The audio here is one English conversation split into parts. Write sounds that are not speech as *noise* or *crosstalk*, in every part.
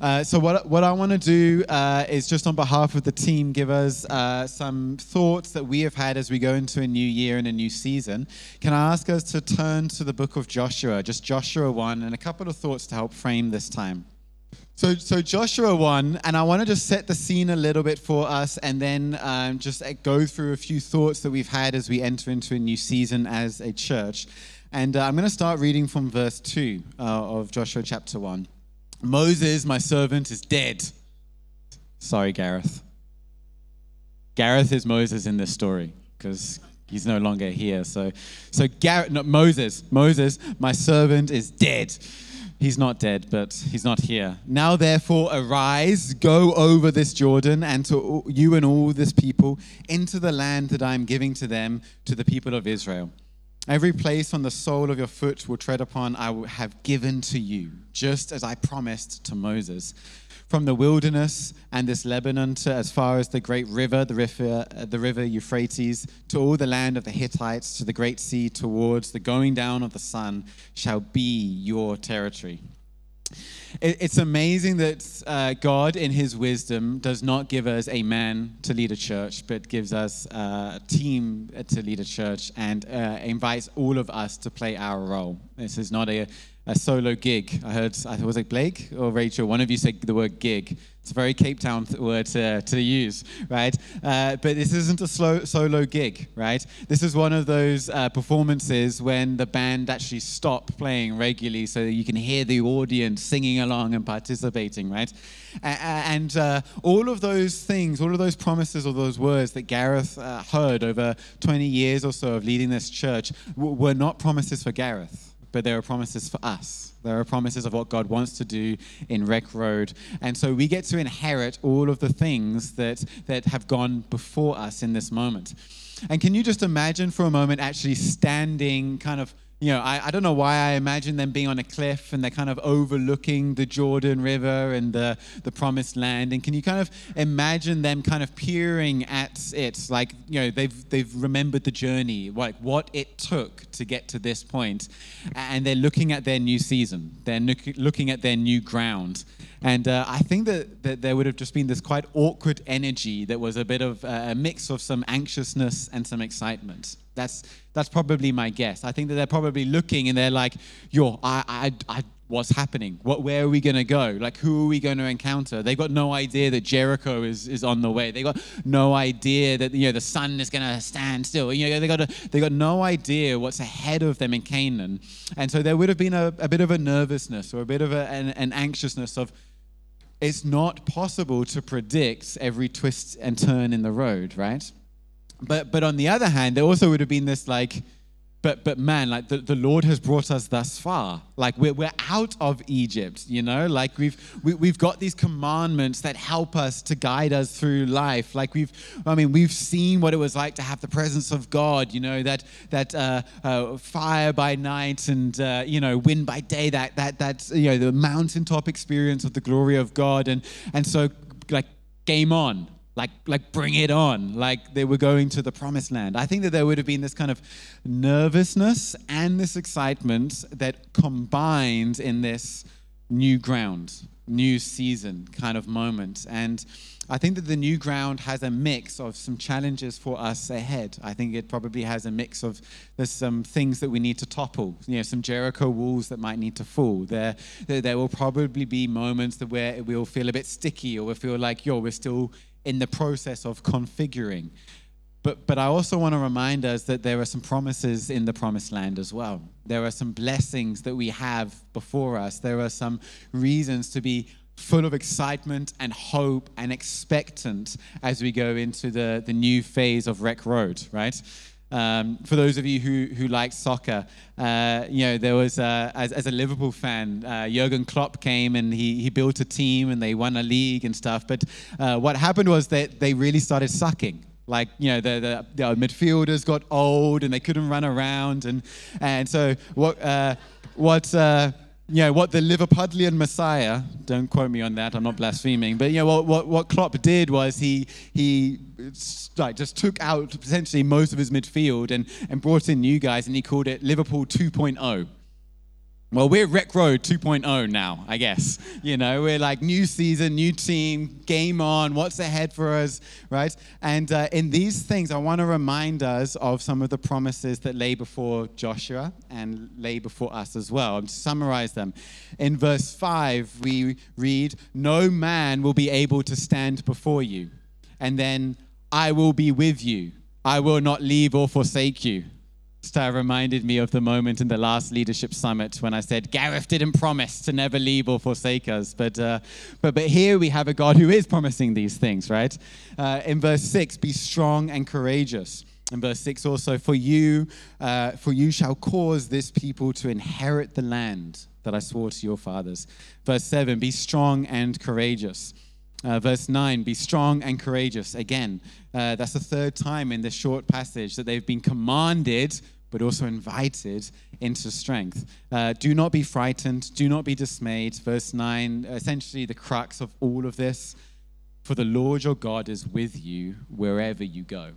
Uh, so what, what I want to do uh, is just on behalf of the team give us uh, some thoughts that we have had as we go into a new year and a new season. Can I ask us to turn to the book of Joshua, just Joshua 1, and a couple of thoughts to help frame this time. So, so Joshua 1, and I want to just set the scene a little bit for us and then um, just uh, go through a few thoughts that we've had as we enter into a new season as a church. And uh, I'm going to start reading from verse 2 uh, of Joshua chapter 1. Moses, my servant, is dead. Sorry, Gareth. Gareth is Moses in this story because he's no longer here. So, so Gareth, no, Moses, Moses, my servant is dead. He's not dead, but he's not here. Now, therefore, arise, go over this Jordan, and to you and all this people into the land that I am giving to them, to the people of Israel. Every place on the sole of your foot will tread upon, I will have given to you, just as I promised to Moses. From the wilderness and this Lebanon to as far as the great river, the river, uh, the river Euphrates, to all the land of the Hittites, to the great sea, towards the going down of the sun, shall be your territory. It's amazing that uh, God, in His wisdom, does not give us a man to lead a church, but gives us uh, a team to lead a church and uh, invites all of us to play our role. This is not a, a solo gig. I heard, I was it Blake or Rachel? One of you said the word gig. It's a very Cape Town word to, to use, right? Uh, but this isn't a slow, solo gig, right? This is one of those uh, performances when the band actually stop playing regularly so you can hear the audience singing along and participating, right? And uh, all of those things, all of those promises or those words that Gareth uh, heard over 20 years or so of leading this church were not promises for Gareth but there are promises for us. There are promises of what God wants to do in Rec Road. And so we get to inherit all of the things that, that have gone before us in this moment. And can you just imagine for a moment actually standing kind of you know, I, I don't know why I imagine them being on a cliff and they're kind of overlooking the Jordan River and the, the promised land. And can you kind of imagine them kind of peering at it? Like, you know, they've, they've remembered the journey, like what it took to get to this point, And they're looking at their new season, they're looking at their new ground. And uh, I think that, that there would have just been this quite awkward energy that was a bit of a mix of some anxiousness and some excitement. That's, that's probably my guess. I think that they're probably looking and they're like, yo, I, I, I what's happening? What, where are we going to go? Like, who are we going to encounter? They've got no idea that Jericho is, is on the way. They got no idea that, you know, the sun is going to stand still. You know, they got, a, they got no idea what's ahead of them in Canaan. And so there would have been a, a bit of a nervousness or a bit of a, an, an anxiousness of, it's not possible to predict every twist and turn in the road, right? But but on the other hand, there also would have been this like, but but man, like the, the Lord has brought us thus far. Like we're we're out of Egypt, you know. Like we've we, have we have got these commandments that help us to guide us through life. Like we've, I mean, we've seen what it was like to have the presence of God. You know that that uh, uh, fire by night and uh, you know wind by day. That that that you know the mountaintop experience of the glory of God. And and so like game on like like bring it on like they were going to the promised land. I think that there would have been this kind of nervousness and this excitement that combined in this new ground new season kind of moment. And i think that the new ground has a mix of some challenges for us ahead. I think it probably has a mix of there's some things that we need to topple you know some jericho walls that might need to fall. There there, there will probably be moments that where we'll feel a bit sticky or we'll feel like yo we're still in the process of configuring. But, but I also want to remind us that there are some promises in the promised land as well. There are some blessings that we have before us. There are some reasons to be full of excitement and hope and expectant as we go into the, the new phase of Rec Road, right? Um, for those of you who, who like soccer, uh, you know, there was, uh, as, as, a Liverpool fan, uh, Jurgen Klopp came and he, he built a team and they won a league and stuff. But uh, what happened was that they really started sucking. Like, you know, the, the, the midfielders got old and they couldn't run around. And, and so what, uh, what, uh, you know, what the Liverpudlian Messiah, don't quote me on that, I'm not blaspheming, but you know, what, what, what Klopp did was he, he like, just took out potentially most of his midfield and, and brought in new guys and he called it Liverpool 2.0 Well, we're Rec Road 2.0 now, I guess. You know, we're like new season, new team, game on, what's ahead for us, right? And uh, in these things, I want to remind us of some of the promises that lay before Joshua and lay before us as well. I'm to summarize them. In verse 5, we read, No man will be able to stand before you. And then, I will be with you. I will not leave or forsake you. Star reminded me of the moment in the last leadership summit when I said Gareth didn't promise to never leave or forsake us, but uh, but but here we have a God who is promising these things, right? Uh, in verse six, be strong and courageous. In verse six, also for you, uh, for you shall cause this people to inherit the land that I swore to your fathers. Verse seven, be strong and courageous. Uh, verse 9, be strong and courageous. Again, uh, that's the third time in this short passage that they've been commanded, but also invited into strength. Uh, do not be frightened, do not be dismayed. Verse 9, essentially the crux of all of this for the Lord your God is with you wherever you go.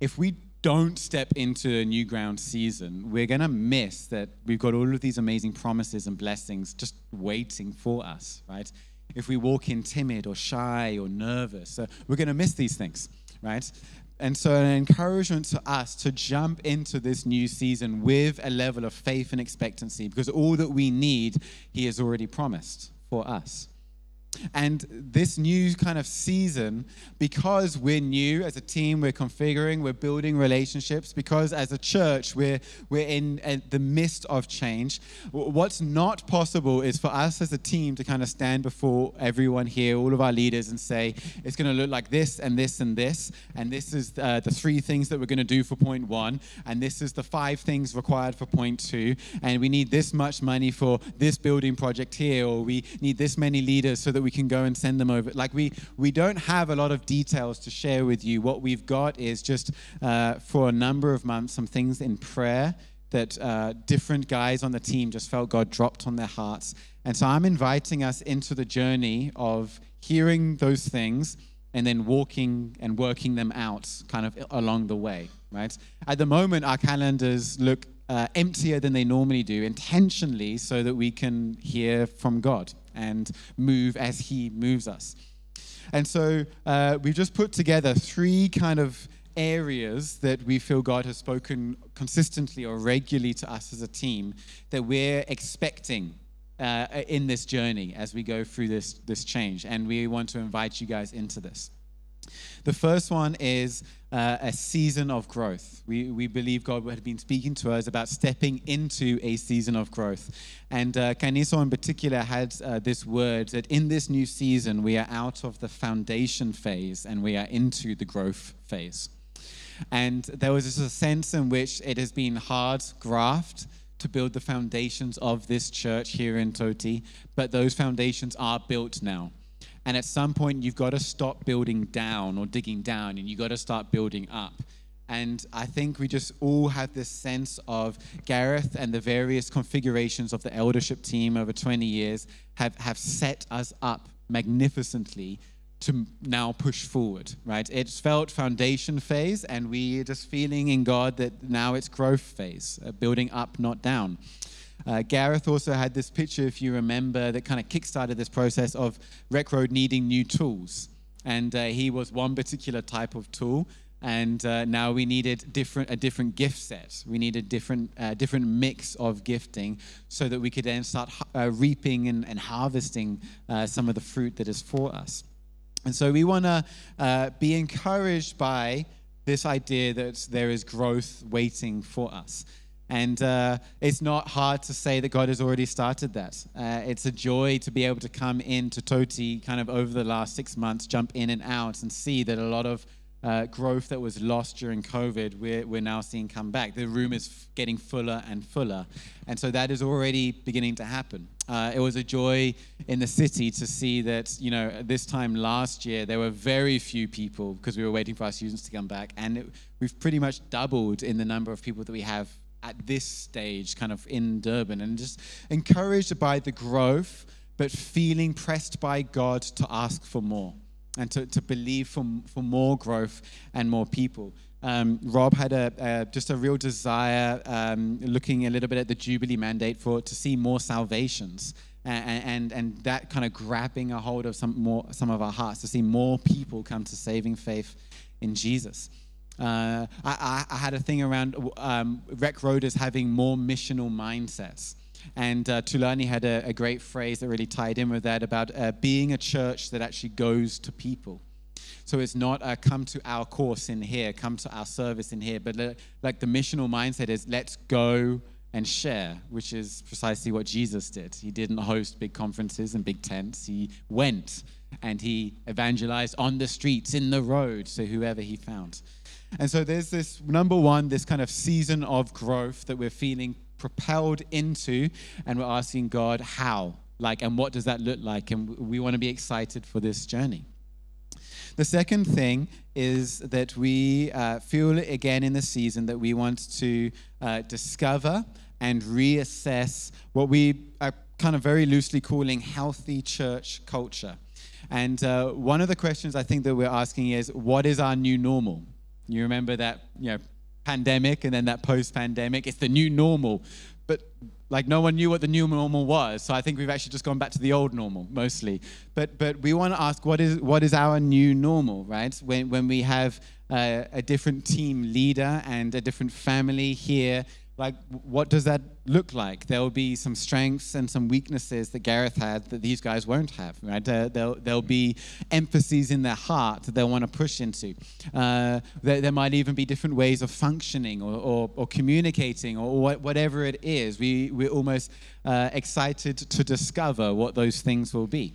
If we don't step into a new ground season, we're going to miss that we've got all of these amazing promises and blessings just waiting for us, right? if we walk in timid or shy or nervous. we're going to miss these things, right? And so, an encouragement to us to jump into this new season with a level of faith and expectancy because all that we need, He has already promised for us. And this new kind of season, because we're new as a team, we're configuring, we're building relationships, because as a church, we're, we're in the midst of change. What's not possible is for us as a team to kind of stand before everyone here, all of our leaders, and say, it's going to look like this and this and this. And this is uh, the three things that we're going to do for point one. And this is the five things required for point two. And we need this much money for this building project here, or we need this many leaders so that we can go and send them over. Like we we don't have a lot of details to share with you. What we've got is just uh, for a number of months some things in prayer that uh, different guys on the team just felt God dropped on their hearts. And so I'm inviting us into the journey of hearing those things and then walking and working them out kind of along the way, right? At the moment, our calendars look uh, emptier than they normally do, intentionally, so that we can hear from God and move as He moves us. And so uh, we've just put together three kind of areas that we feel God has spoken consistently or regularly to us as a team that we're expecting uh, in this journey as we go through this, this change. And we want to invite you guys into this. The first one is uh, a season of growth. We, we believe God had been speaking to us about stepping into a season of growth. And uh, Caniso in particular had uh, this word that in this new season, we are out of the foundation phase and we are into the growth phase. And there was just a sense in which it has been hard graft to build the foundations of this church here in Toti, but those foundations are built now. And at some point, you've got to stop building down or digging down, and you've got to start building up. And I think we just all have this sense of Gareth and the various configurations of the eldership team over 20 years have, have set us up magnificently to now push forward, right? It's felt foundation phase, and we're just feeling in God that now it's growth phase, uh, building up, not down. Uh, Gareth also had this picture, if you remember, that kind of kickstarted this process of Rec Road needing new tools. And uh, he was one particular type of tool. And uh, now we needed different, a different gift set. We needed different, uh, different mix of gifting so that we could then start uh, reaping and, and harvesting uh, some of the fruit that is for us. And so we want to be encouraged by this idea that there is growth waiting for us. And uh, it's not hard to say that God has already started that. Uh, it's a joy to be able to come into Toti kind of over the last six months, jump in and out, and see that a lot of uh, growth that was lost during COVID, we're, we're now seeing come back. The room is f- getting fuller and fuller. And so that is already beginning to happen. Uh, it was a joy in the city to see that, you know, this time last year, there were very few people because we were waiting for our students to come back. And it, we've pretty much doubled in the number of people that we have at this stage, kind of in Durban, and just encouraged by the growth, but feeling pressed by God to ask for more and to, to believe for, for more growth and more people. um, Rob had a, a, just a real desire, um, looking a little bit at the Jubilee mandate for to see more salvations. And, and, and that kind of grabbing a hold of some more some of our hearts to see more people come to saving faith in Jesus. Uh, I, I, had a thing around um, Rec Roaders having more missional mindsets. And uh, Tulani had a, a, great phrase that really tied in with that about uh, being a church that actually goes to people. So it's not uh, come to our course in here, come to our service in here, but le- like the missional mindset is let's go and share, which is precisely what Jesus did. He didn't host big conferences and big tents. He went and he evangelized on the streets, in the road, to whoever he found. And so there's this number one, this kind of season of growth that we're feeling propelled into, and we're asking God, how? Like, and what does that look like? And we want to be excited for this journey. The second thing is that we uh, feel again in the season that we want to uh, discover and reassess what we are kind of very loosely calling healthy church culture. And uh, one of the questions I think that we're asking is, what is our new normal? You remember that, you know, pandemic and then that post-pandemic. It's the new normal, but like no one knew what the new normal was. So I think we've actually just gone back to the old normal mostly. But but we want to ask what is what is our new normal, right? When when we have uh, a different team leader and a different family here like what does that look like? There will be some strengths and some weaknesses that gareth had that these guys won't have right? Uh, there'll, there'll be emphases in their heart that they'll want to push into. Uh, there, there, might even be different ways of functioning or, or, or communicating or whatever it is. We, we're almost uh, excited to discover what those things will be.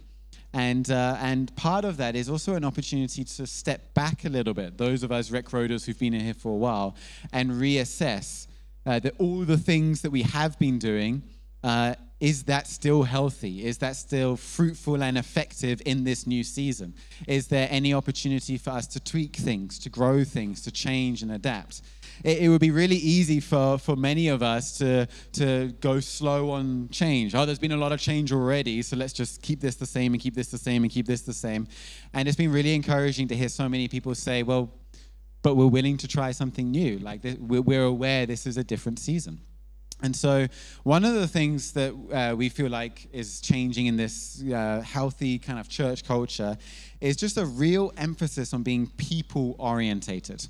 And, uh, and part of that is also an opportunity to step back a little bit, those of us rec roaders who've been in here for a while, and reassess uh, that all the things that we have been doing, uh, is that still healthy? Is that still fruitful and effective in this new season? Is there any opportunity for us to tweak things, to grow things, to change and adapt? It, it, would be really easy for, for many of us to, to go slow on change. Oh, there's been a lot of change already, so let's just keep this the same and keep this the same and keep this the same. And it's been really encouraging to hear so many people say, well, but we're willing to try something new. Like we're aware this is a different season. And so, one of the things that uh, we feel like is changing in this uh, healthy kind of church culture is just a real emphasis on being people orientated.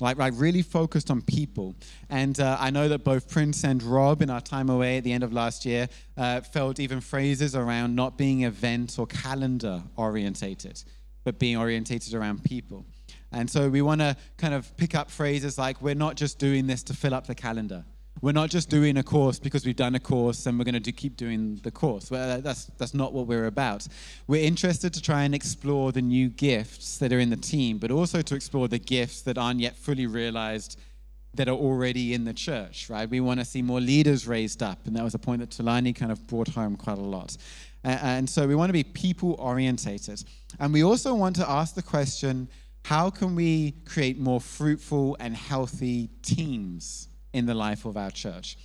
Like, like really focused on people. And uh, I know that both Prince and Rob, in our time away at the end of last year, uh, felt even phrases around not being event or calendar orientated, but being orientated around people. And so we want to kind of pick up phrases like, we're not just doing this to fill up the calendar. We're not just doing a course because we've done a course and we're going to do, keep doing the course. Well, that's, that's not what we're about. We're interested to try and explore the new gifts that are in the team, but also to explore the gifts that aren't yet fully realized that are already in the church, right? We want to see more leaders raised up. And that was a point that Tulani kind of brought home quite a lot. And so we want to be people orientated. And we also want to ask the question, how can we create more fruitful and healthy teams in the life of our church?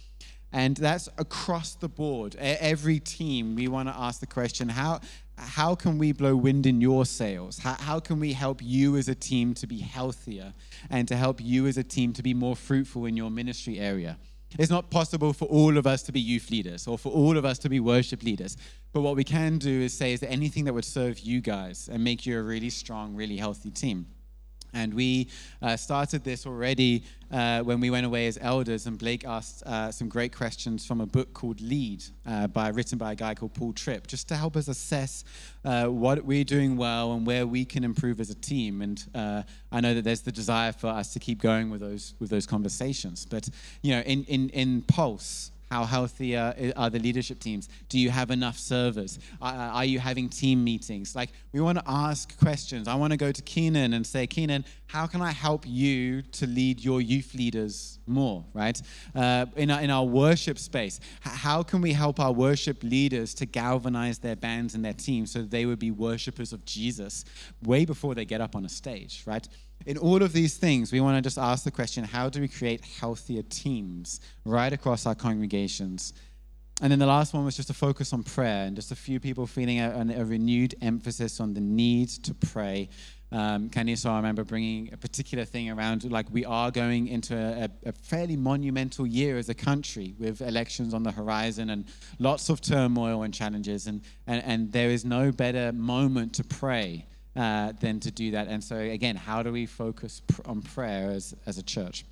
And that's across the board. Every team, we want to ask the question how, how can we blow wind in your sails? How, how can we help you as a team to be healthier and to help you as a team to be more fruitful in your ministry area? It's not possible for all of us to be youth leaders or for all of us to be worship leaders. But what we can do is say, is there anything that would serve you guys and make you a really strong, really healthy team? And we uh, started this already uh, when we went away as elders, and Blake asked uh, some great questions from a book called Lead, uh, by, written by a guy called Paul Tripp, just to help us assess uh, what we're doing well and where we can improve as a team. And uh, I know that there's the desire for us to keep going with those with those conversations. But you know, in in, in Pulse, how healthy uh, are, are the leadership teams? Do you have enough servers? Are, are you having team meetings? Like, we want to ask questions. I want to go to Keenan and say, Keenan, how can I help you to lead your youth leaders more, right? Uh, in, our, in our worship space, how can we help our worship leaders to galvanize their bands and their teams so they would be worshipers of Jesus way before they get up on a stage, right? In all of these things, we want to just ask the question how do we create healthier teams right across our congregations? And then the last one was just a focus on prayer and just a few people feeling a, a renewed emphasis on the need to pray um, Kaniso, I remember bringing a particular thing around like we are going into a, a, fairly monumental year as a country with elections on the horizon and lots of turmoil and challenges. And, and, and there is no better moment to pray uh, than to do that. And so, again, how do we focus pr- on prayer as, as a church?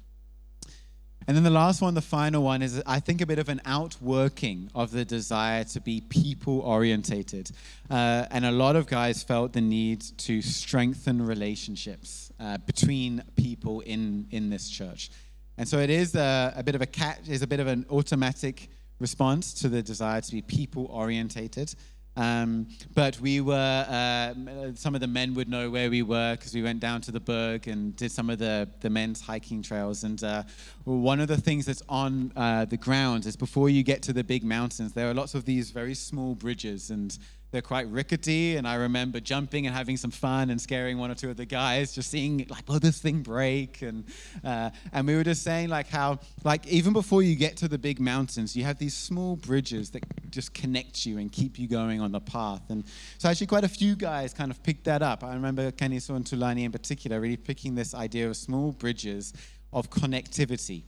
And then the last one, the final one, is I think a bit of an outworking of the desire to be people orientated. Uh, and a lot of guys felt the need to strengthen relationships uh, between people in, in this church. And so it is a, a bit of a catch, is a bit of an automatic response to the desire to be people orientated. Um, but we were, uh, some of the men would know where we were because we went down to the Berg and did some of the, the men's hiking trails. And uh, one of the things that's on uh, the ground is before you get to the big mountains, there are lots of these very small bridges. And they're quite rickety, and I remember jumping and having some fun and scaring one or two of the guys, just seeing like, will this thing break? And uh, and we were just saying like how like even before you get to the big mountains, you have these small bridges that just connect you and keep you going on the path. And so actually, quite a few guys kind of picked that up. I remember Kenny and Tulani in particular really picking this idea of small bridges of connectivity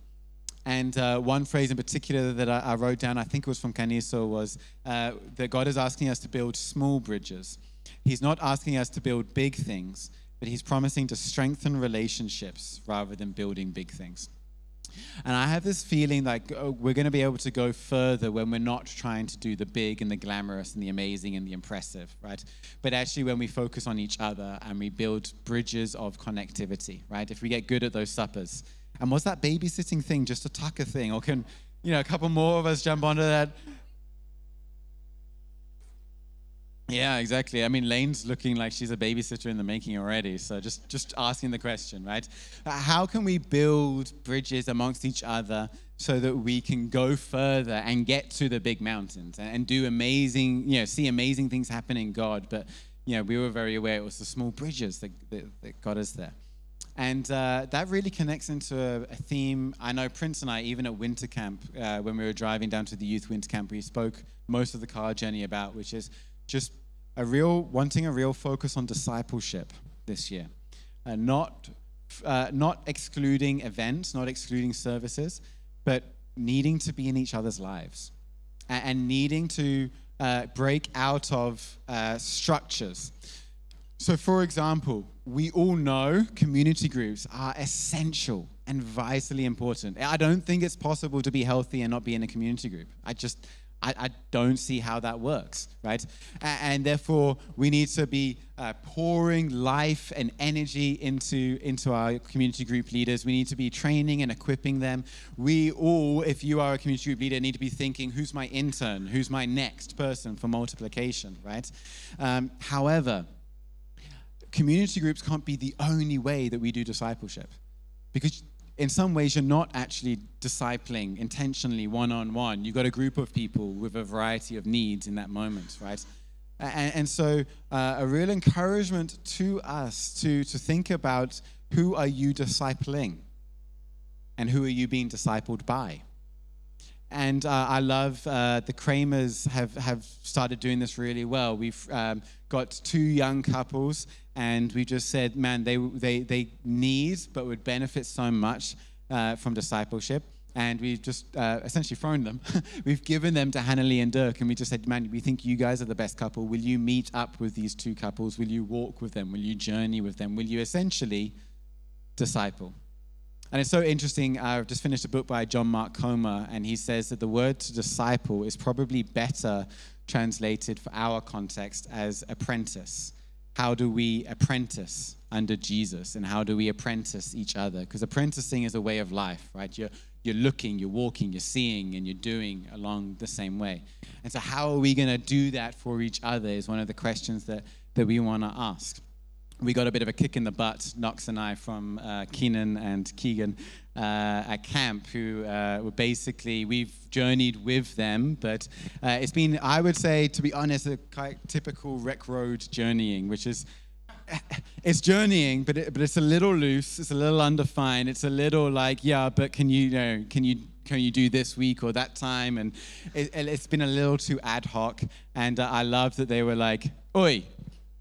and uh, one phrase in particular that I, I, wrote down, I think it was from Caniso, was uh, that God is asking us to build small bridges. He's not asking us to build big things, but He's promising to strengthen relationships rather than building big things. And I have this feeling like oh, we're going to be able to go further when we're not trying to do the big and the glamorous and the amazing and the impressive, right? But actually, when we focus on each other and we build bridges of connectivity, right? If we get good at those suppers, and was that babysitting thing just a tucker thing? Or can, you know, a couple more of us jump onto that? Yeah, exactly. I mean, Lane's looking like she's a babysitter in the making already. So just, just asking the question, right? Uh, how can we build bridges amongst each other so that we can go further and get to the big mountains and, and do amazing, you know, see amazing things happen in God? But, you know, we were very aware it was the small bridges that, that, that got us there. And uh, that really connects into a, a, theme. I know Prince and I, even at winter camp, uh, when we were driving down to the youth winter camp, we spoke most of the car journey about, which is just a real wanting a real focus on discipleship this year, uh, not uh, not excluding events, not excluding services, but needing to be in each other's lives and, and needing to uh, break out of uh, structures. So, for example, we all know community groups are essential and vitally important. I don't think it's possible to be healthy and not be in a community group. I just, I, I don't see how that works, right? And, and therefore, we need to be uh, pouring life and energy into, into our community group leaders. We need to be training and equipping them. We all, if you are a community group leader, need to be thinking, who's my intern? Who's my next person for multiplication, right? Um, however, community groups can't be the only way that we do discipleship. Because in some ways, you're not actually discipling intentionally one on one. You've got a group of people with a variety of needs in that moment, right? And, and so, uh, a real encouragement to us to, to think about who are you discipling and who are you being discipled by? And uh, I love uh, the Kramers have, have started doing this really well. We've um, got two young couples, and we just said, man, they, they, they need but would benefit so much uh, from discipleship. And we've just uh, essentially thrown them. *laughs* we've given them to Hannah Lee and Dirk, and we just said, man, we think you guys are the best couple. Will you meet up with these two couples? Will you walk with them? Will you journey with them? Will you essentially disciple? And it's so interesting. I've just finished a book by John Mark Comer, and he says that the word to disciple is probably better translated for our context as apprentice. How do we apprentice under Jesus, and how do we apprentice each other? Because apprenticing is a way of life, right? You're, you're looking, you're walking, you're seeing, and you're doing along the same way. And so, how are we going to do that for each other is one of the questions that, that we want to ask we got a bit of a kick in the butt, Knox and I, from uh, Keenan and Keegan uh, at camp, who uh, were basically, we've journeyed with them, but uh, it's been, I would say, to be honest, a quite typical rec road journeying, which is, *laughs* it's journeying, but, it, but it's a little loose, it's a little undefined, it's a little like, yeah, but can you, you know, can you can you do this week or that time? And it, has been a little too ad hoc. And uh, I love that they were like, oi,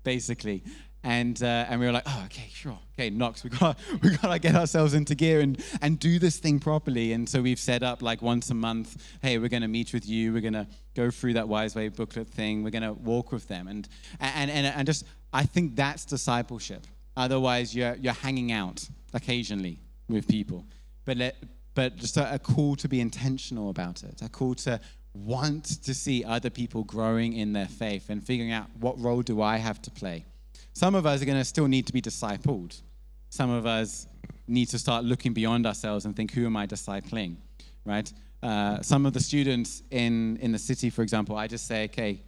basically. And uh, and we were like, oh, okay, sure, okay, Knox, we got *laughs* we got to get ourselves into gear and and do this thing properly. And so we've set up like once a month. Hey, we're going to meet with you. We're going to go through that Wise Way booklet thing. We're going to walk with them, and and and and just I think that's discipleship. Otherwise, you're you're hanging out occasionally with people, but let, but just a, a call to be intentional about it. A call to want to see other people growing in their faith and figuring out what role do I have to play some of us are going to still need to be discipled. Some of us need to start looking beyond ourselves and think, who am I discipling? Right? Uh, some of the students in, in the city, for example, I just say, okay,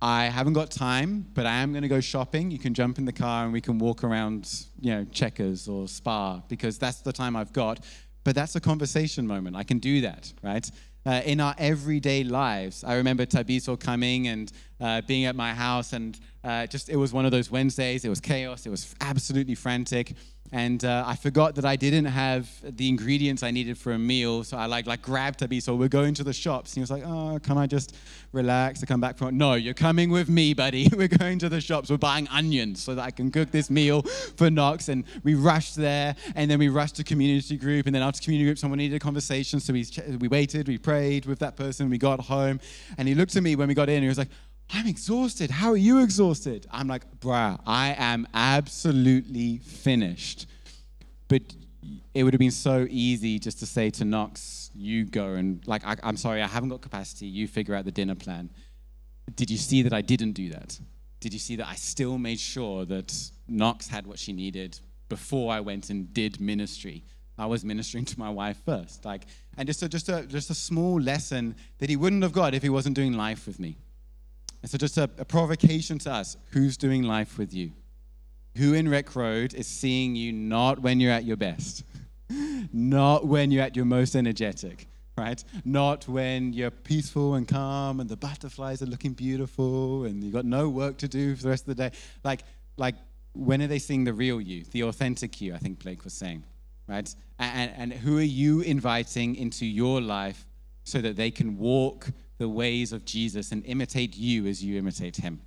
I haven't got time, but I am going to go shopping. You can jump in the car and we can walk around, you know, Checkers or Spar because that's the time I've got. But that's a conversation moment. I can do that, right? Uh, in our everyday lives, I remember Tabiso coming and uh, being at my house, and uh, just it was one of those Wednesdays. It was chaos. It was absolutely frantic and uh, I forgot that I didn't have the ingredients I needed for a meal. So I like like grabbed Tabi. So we're going to the shops. And he was like, "Oh, can I just relax to come back from?" No, you're coming with me, buddy. *laughs* we're going to the shops. We're buying onions so that I can cook this meal for Knox. And we rushed there, and then we rushed to community group. And then after community group, someone needed a conversation. So we we waited, we prayed with that person. We got home, and he looked at me when we got in. and he was like. I'm exhausted. How are you exhausted? I'm like, bruh, I am absolutely finished. But it would have been so easy just to say to Knox, you go and, like, I, am sorry, I haven't got capacity. You figure out the dinner plan. Did you see that I didn't do that? Did you see that I still made sure that Knox had what she needed before I went and did ministry? I was ministering to my wife first. Like, and just a, just a, just a small lesson that he wouldn't have got if he wasn't doing life with me. And so, just a, a provocation to us who's doing life with you? Who in Rec Road is seeing you not when you're at your best, *laughs* not when you're at your most energetic, right? Not when you're peaceful and calm and the butterflies are looking beautiful and you've got no work to do for the rest of the day. Like, like when are they seeing the real you, the authentic you? I think Blake was saying, right? And, and who are you inviting into your life so that they can walk the ways of Jesus and imitate you as you imitate him.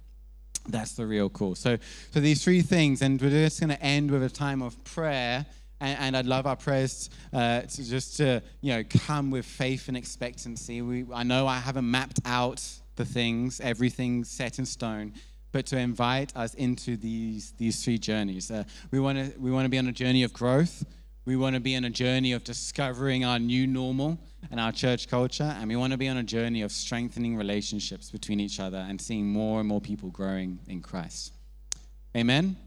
That's the real call. So, so these three things, and we're just going to end with a time of prayer. And, and I'd love our prayers uh, to just to you know come with faith and expectancy. We, I know I haven't mapped out the things, everything set in stone, but to invite us into these these three journeys. Uh, we want to we want to be on a journey of growth. We want to be on a journey of discovering our new normal and our church culture, and we want to be on a journey of strengthening relationships between each other and seeing more and more people growing in Christ. Amen.